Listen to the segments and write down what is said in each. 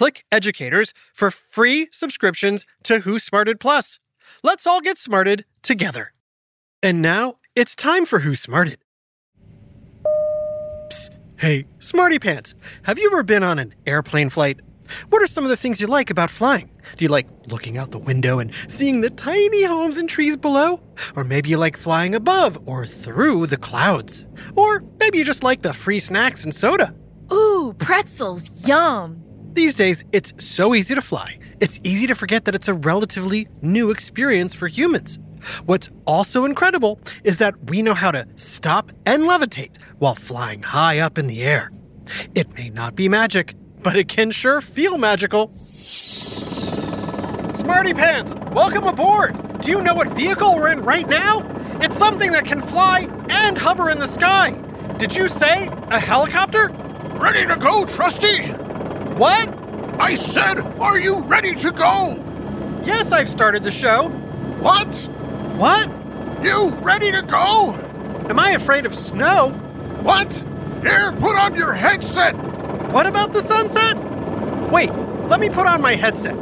click Educators for free subscriptions to Who Smarted Plus. Let's all get smarted together. And now it's time for Who Smarted. Psst, hey, Smarty Pants, have you ever been on an airplane flight? What are some of the things you like about flying? Do you like looking out the window and seeing the tiny homes and trees below? Or maybe you like flying above or through the clouds? Or maybe you just like the free snacks and soda? Ooh, pretzels, yum! These days, it's so easy to fly, it's easy to forget that it's a relatively new experience for humans. What's also incredible is that we know how to stop and levitate while flying high up in the air. It may not be magic, but it can sure feel magical. Smarty Pants, welcome aboard! Do you know what vehicle we're in right now? It's something that can fly and hover in the sky. Did you say a helicopter? Ready to go, Trusty? What? I said, are you ready to go? Yes, I've started the show. What? What? You ready to go? Am I afraid of snow? What? Here, put on your headset. What about the sunset? Wait, let me put on my headset.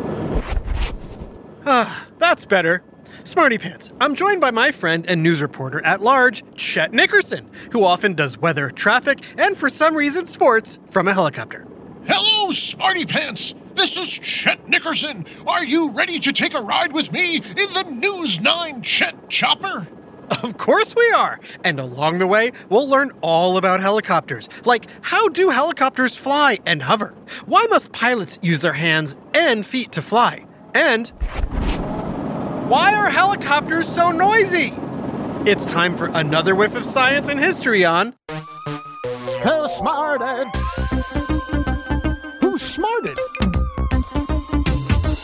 Ah, that's better. Smarty Pants, I'm joined by my friend and news reporter at large, Chet Nickerson, who often does weather, traffic, and for some reason sports from a helicopter. Hello, Smarty Pants. This is Chet Nickerson. Are you ready to take a ride with me in the News 9 Chet Chopper? Of course we are. And along the way, we'll learn all about helicopters. Like, how do helicopters fly and hover? Why must pilots use their hands and feet to fly? And why are helicopters so noisy? It's time for another whiff of science and history on Who Smarted? Smarted?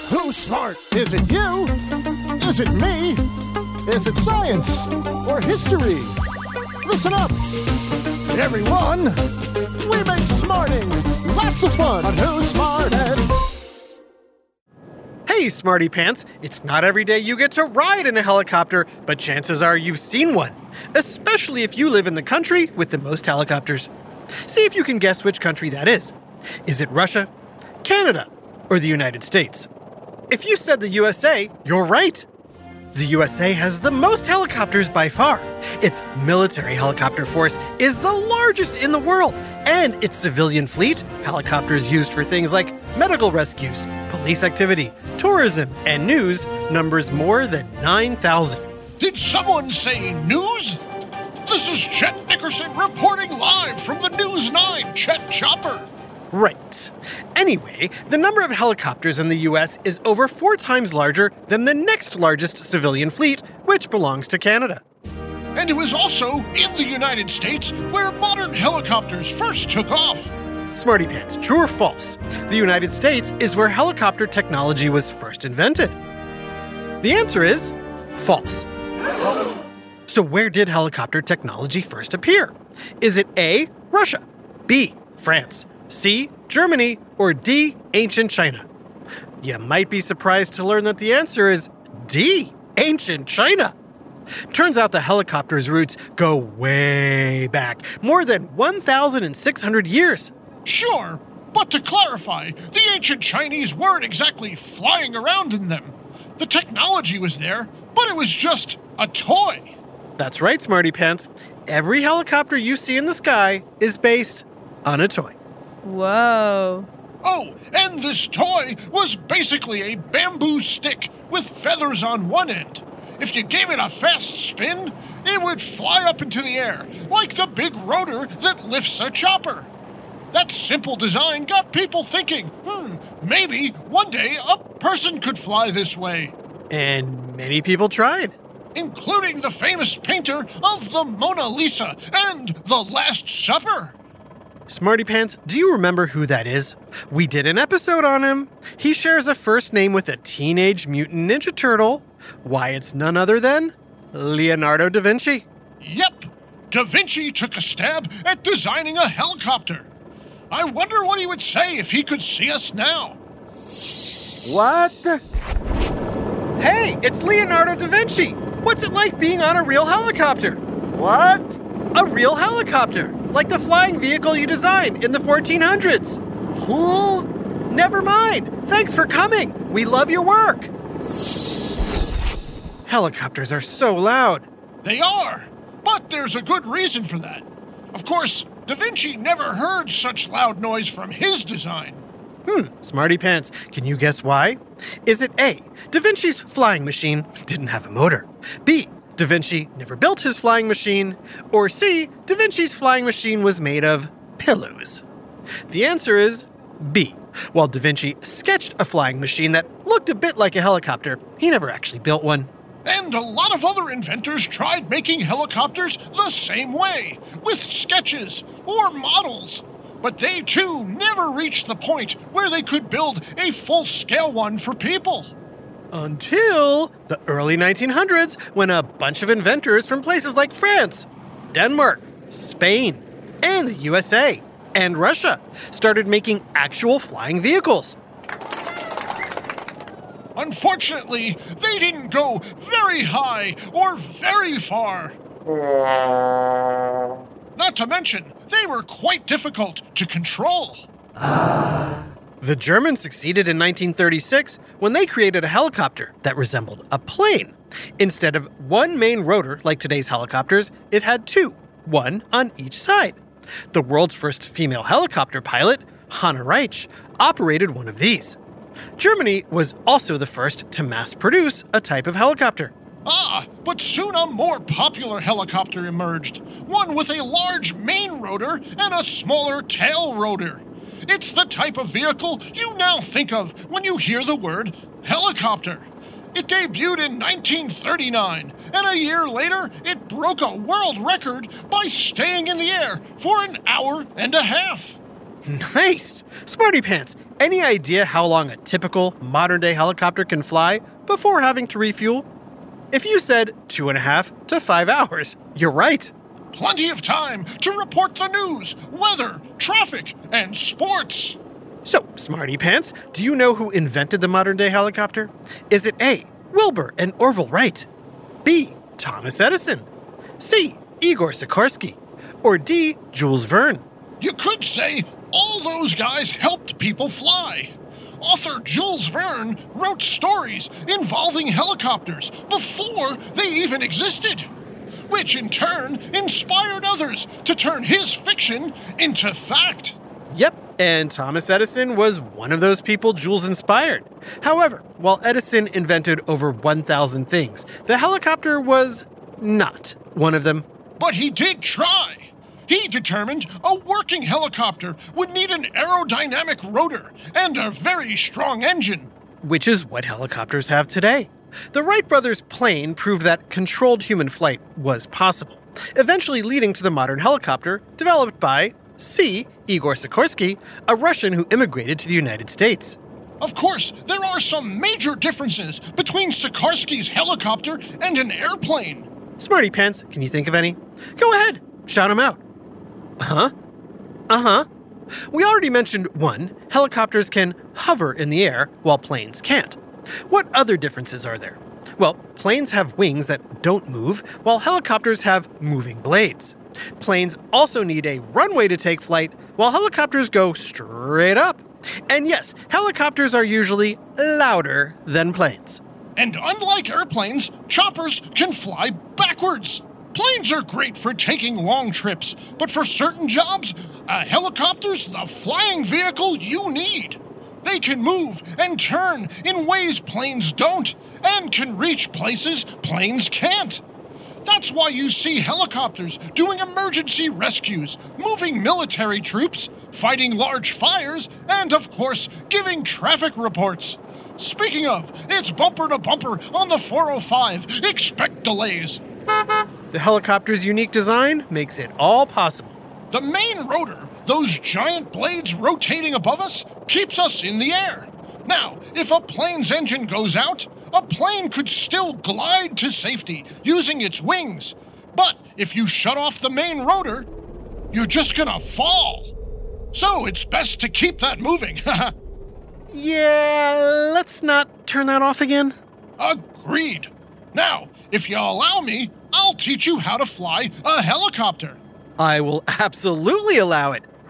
Who's smart? Is it you? Is it me? Is it science or history? Listen up, everyone. We make smarting lots of fun on Who Smarted. Hey, Smarty Pants, it's not every day you get to ride in a helicopter, but chances are you've seen one, especially if you live in the country with the most helicopters. See if you can guess which country that is. Is it Russia, Canada, or the United States? If you said the USA, you're right. The USA has the most helicopters by far. Its military helicopter force is the largest in the world, and its civilian fleet, helicopters used for things like medical rescues, police activity, tourism, and news, numbers more than 9,000. Did someone say news? This is Chet Nickerson reporting live from the News 9 Chet Chopper. Right. Anyway, the number of helicopters in the US is over four times larger than the next largest civilian fleet, which belongs to Canada. And it was also in the United States where modern helicopters first took off. Smarty Pants, true or false? The United States is where helicopter technology was first invented. The answer is false. So, where did helicopter technology first appear? Is it A, Russia, B, France, C, Germany, or D, ancient China? You might be surprised to learn that the answer is D, ancient China. Turns out the helicopter's roots go way back, more than 1,600 years. Sure, but to clarify, the ancient Chinese weren't exactly flying around in them. The technology was there, but it was just a toy. That's right, Smarty Pants. Every helicopter you see in the sky is based on a toy. Whoa. Oh, and this toy was basically a bamboo stick with feathers on one end. If you gave it a fast spin, it would fly up into the air, like the big rotor that lifts a chopper. That simple design got people thinking, hmm, maybe one day a person could fly this way, And many people tried. including the famous painter of the Mona Lisa and the Last Supper. Smarty Pants, do you remember who that is? We did an episode on him. He shares a first name with a teenage mutant ninja turtle. Why, it's none other than Leonardo da Vinci. Yep, Da Vinci took a stab at designing a helicopter. I wonder what he would say if he could see us now. What? Hey, it's Leonardo da Vinci. What's it like being on a real helicopter? What? A real helicopter, like the flying vehicle you designed in the 1400s. Who? Never mind. Thanks for coming. We love your work. Helicopters are so loud. They are, but there's a good reason for that. Of course, Da Vinci never heard such loud noise from his design. Hmm, Smarty Pants, can you guess why? Is it A, Da Vinci's flying machine didn't have a motor? B, Da Vinci never built his flying machine? Or C, Da Vinci's flying machine was made of pillows? The answer is B. While Da Vinci sketched a flying machine that looked a bit like a helicopter, he never actually built one. And a lot of other inventors tried making helicopters the same way, with sketches or models. But they too never reached the point where they could build a full scale one for people. Until the early 1900s, when a bunch of inventors from places like France, Denmark, Spain, and the USA and Russia started making actual flying vehicles. Unfortunately, they didn't go very high or very far. Not to mention, they were quite difficult to control. The Germans succeeded in 1936 when they created a helicopter that resembled a plane. Instead of one main rotor like today's helicopters, it had two, one on each side. The world's first female helicopter pilot, Hanna Reitsch, operated one of these. Germany was also the first to mass produce a type of helicopter. Ah, but soon a more popular helicopter emerged, one with a large main rotor and a smaller tail rotor. It's the type of vehicle you now think of when you hear the word helicopter. It debuted in 1939, and a year later, it broke a world record by staying in the air for an hour and a half. Nice! Smarty Pants, any idea how long a typical modern day helicopter can fly before having to refuel? If you said two and a half to five hours, you're right. Plenty of time to report the news, weather, traffic, and sports. So, Smarty Pants, do you know who invented the modern day helicopter? Is it A. Wilbur and Orville Wright? B. Thomas Edison? C. Igor Sikorsky? Or D. Jules Verne? You could say all those guys helped people fly. Author Jules Verne wrote stories involving helicopters before they even existed, which in turn inspired others to turn his fiction into fact. Yep, and Thomas Edison was one of those people Jules inspired. However, while Edison invented over 1,000 things, the helicopter was not one of them. But he did try. He determined a working helicopter would need an aerodynamic rotor and a very strong engine. which is what helicopters have today. The Wright brothers' plane proved that controlled human flight was possible, eventually leading to the modern helicopter developed by C. Igor Sikorsky, a Russian who immigrated to the United States. Of course, there are some major differences between Sikorsky's helicopter and an airplane. Smarty Pants, can you think of any? Go ahead, shout them out. Uh huh? Uh huh. We already mentioned one helicopters can hover in the air while planes can't. What other differences are there? Well, planes have wings that don't move, while helicopters have moving blades. Planes also need a runway to take flight, while helicopters go straight up. And yes, helicopters are usually louder than planes. And unlike airplanes, choppers can fly backwards. Planes are great for taking long trips, but for certain jobs, a helicopter's the flying vehicle you need. They can move and turn in ways planes don't, and can reach places planes can't. That's why you see helicopters doing emergency rescues, moving military troops, fighting large fires, and of course, giving traffic reports. Speaking of, it's bumper to bumper on the 405. Expect delays. The helicopter's unique design makes it all possible. The main rotor, those giant blades rotating above us, keeps us in the air. Now, if a plane's engine goes out, a plane could still glide to safety using its wings. But if you shut off the main rotor, you're just gonna fall. So it's best to keep that moving. Yeah, let's not turn that off again. Agreed. Now, if you allow me, I'll teach you how to fly a helicopter. I will absolutely allow it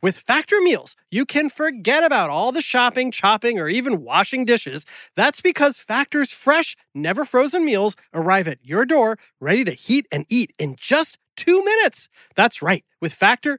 With Factor Meals, you can forget about all the shopping, chopping, or even washing dishes. That's because Factor's fresh, never frozen meals arrive at your door ready to heat and eat in just two minutes. That's right. With Factor,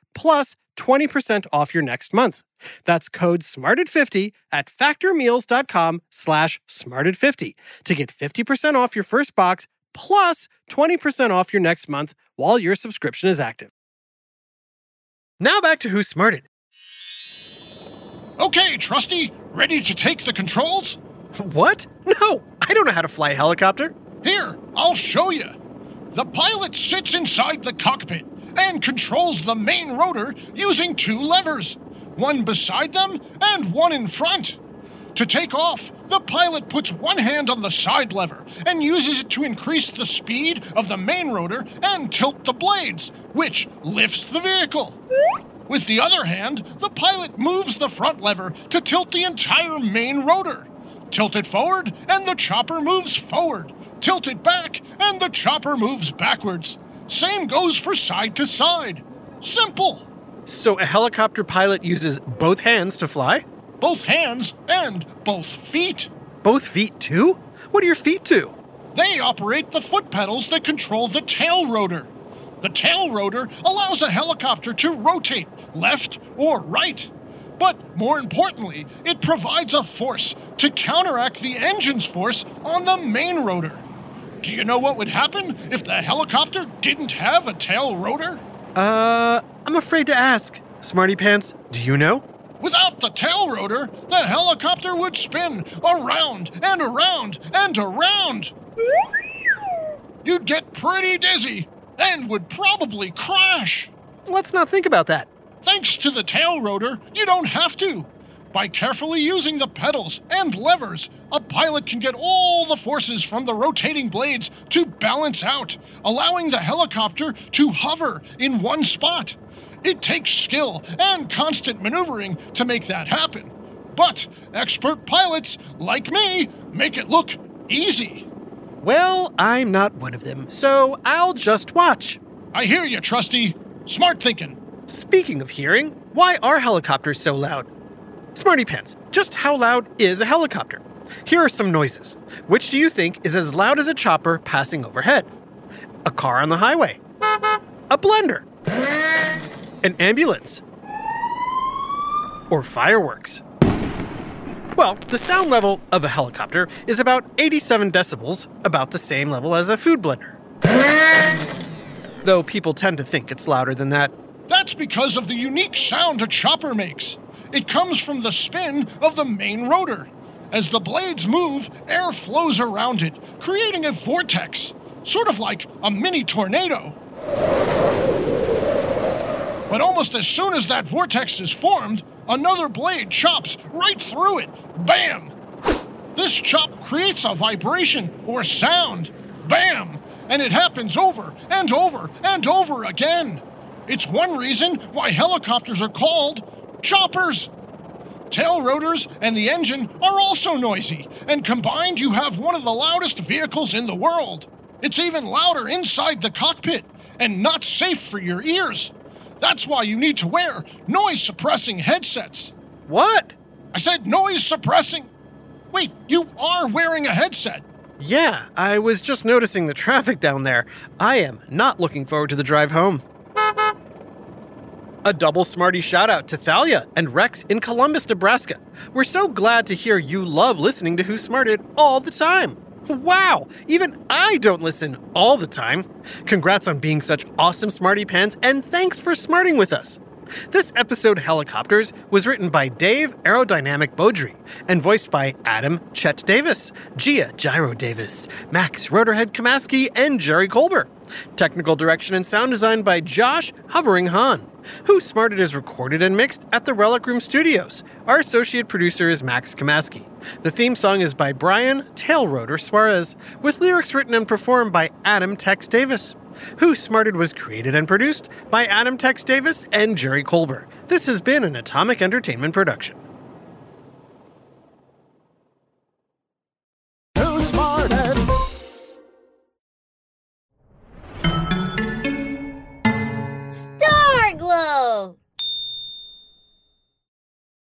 plus 20% off your next month. That's code SMARTED50 at factormeals.com slash SMARTED50 to get 50% off your first box plus 20% off your next month while your subscription is active. Now back to Who Smarted. Okay, Trusty, ready to take the controls? What? No, I don't know how to fly a helicopter. Here, I'll show you. The pilot sits inside the cockpit and controls the main rotor using two levers, one beside them and one in front. To take off, the pilot puts one hand on the side lever and uses it to increase the speed of the main rotor and tilt the blades, which lifts the vehicle. With the other hand, the pilot moves the front lever to tilt the entire main rotor. Tilt it forward, and the chopper moves forward. Tilt it back, and the chopper moves backwards. Same goes for side to side. Simple. So a helicopter pilot uses both hands to fly? Both hands and both feet. Both feet too? What do your feet do? They operate the foot pedals that control the tail rotor. The tail rotor allows a helicopter to rotate left or right. But more importantly, it provides a force to counteract the engine's force on the main rotor. Do you know what would happen if the helicopter didn't have a tail rotor? Uh, I'm afraid to ask. Smarty Pants, do you know? Without the tail rotor, the helicopter would spin around and around and around. You'd get pretty dizzy and would probably crash. Let's not think about that. Thanks to the tail rotor, you don't have to. By carefully using the pedals and levers, a pilot can get all the forces from the rotating blades to balance out, allowing the helicopter to hover in one spot. It takes skill and constant maneuvering to make that happen. But expert pilots, like me, make it look easy. Well, I'm not one of them, so I'll just watch. I hear you, Trusty. Smart thinking. Speaking of hearing, why are helicopters so loud? Smarty Pants, just how loud is a helicopter? Here are some noises. Which do you think is as loud as a chopper passing overhead? A car on the highway? A blender? An ambulance? Or fireworks? Well, the sound level of a helicopter is about 87 decibels, about the same level as a food blender. Though people tend to think it's louder than that. That's because of the unique sound a chopper makes. It comes from the spin of the main rotor. As the blades move, air flows around it, creating a vortex, sort of like a mini tornado. But almost as soon as that vortex is formed, another blade chops right through it. Bam! This chop creates a vibration or sound. Bam! And it happens over and over and over again. It's one reason why helicopters are called choppers. Tail rotors and the engine are also noisy, and combined, you have one of the loudest vehicles in the world. It's even louder inside the cockpit and not safe for your ears. That's why you need to wear noise suppressing headsets. What? I said noise suppressing. Wait, you are wearing a headset. Yeah, I was just noticing the traffic down there. I am not looking forward to the drive home. A double smarty shout out to Thalia and Rex in Columbus, Nebraska. We're so glad to hear you love listening to Who Smarted all the time. Wow, even I don't listen all the time. Congrats on being such awesome smarty pants, and thanks for smarting with us. This episode, Helicopters, was written by Dave Aerodynamic Beaudry and voiced by Adam Chet Davis, Gia Gyro Davis, Max Rotorhead Kamaski, and Jerry Colbert. Technical direction and sound design by Josh Hovering Hahn. Who Smarted is recorded and mixed at the Relic Room Studios. Our associate producer is Max Kamaski. The theme song is by Brian Tailrotor Suarez, with lyrics written and performed by Adam Tex Davis. Who Smarted was created and produced by Adam Tex Davis and Jerry Colbert. This has been an Atomic Entertainment production.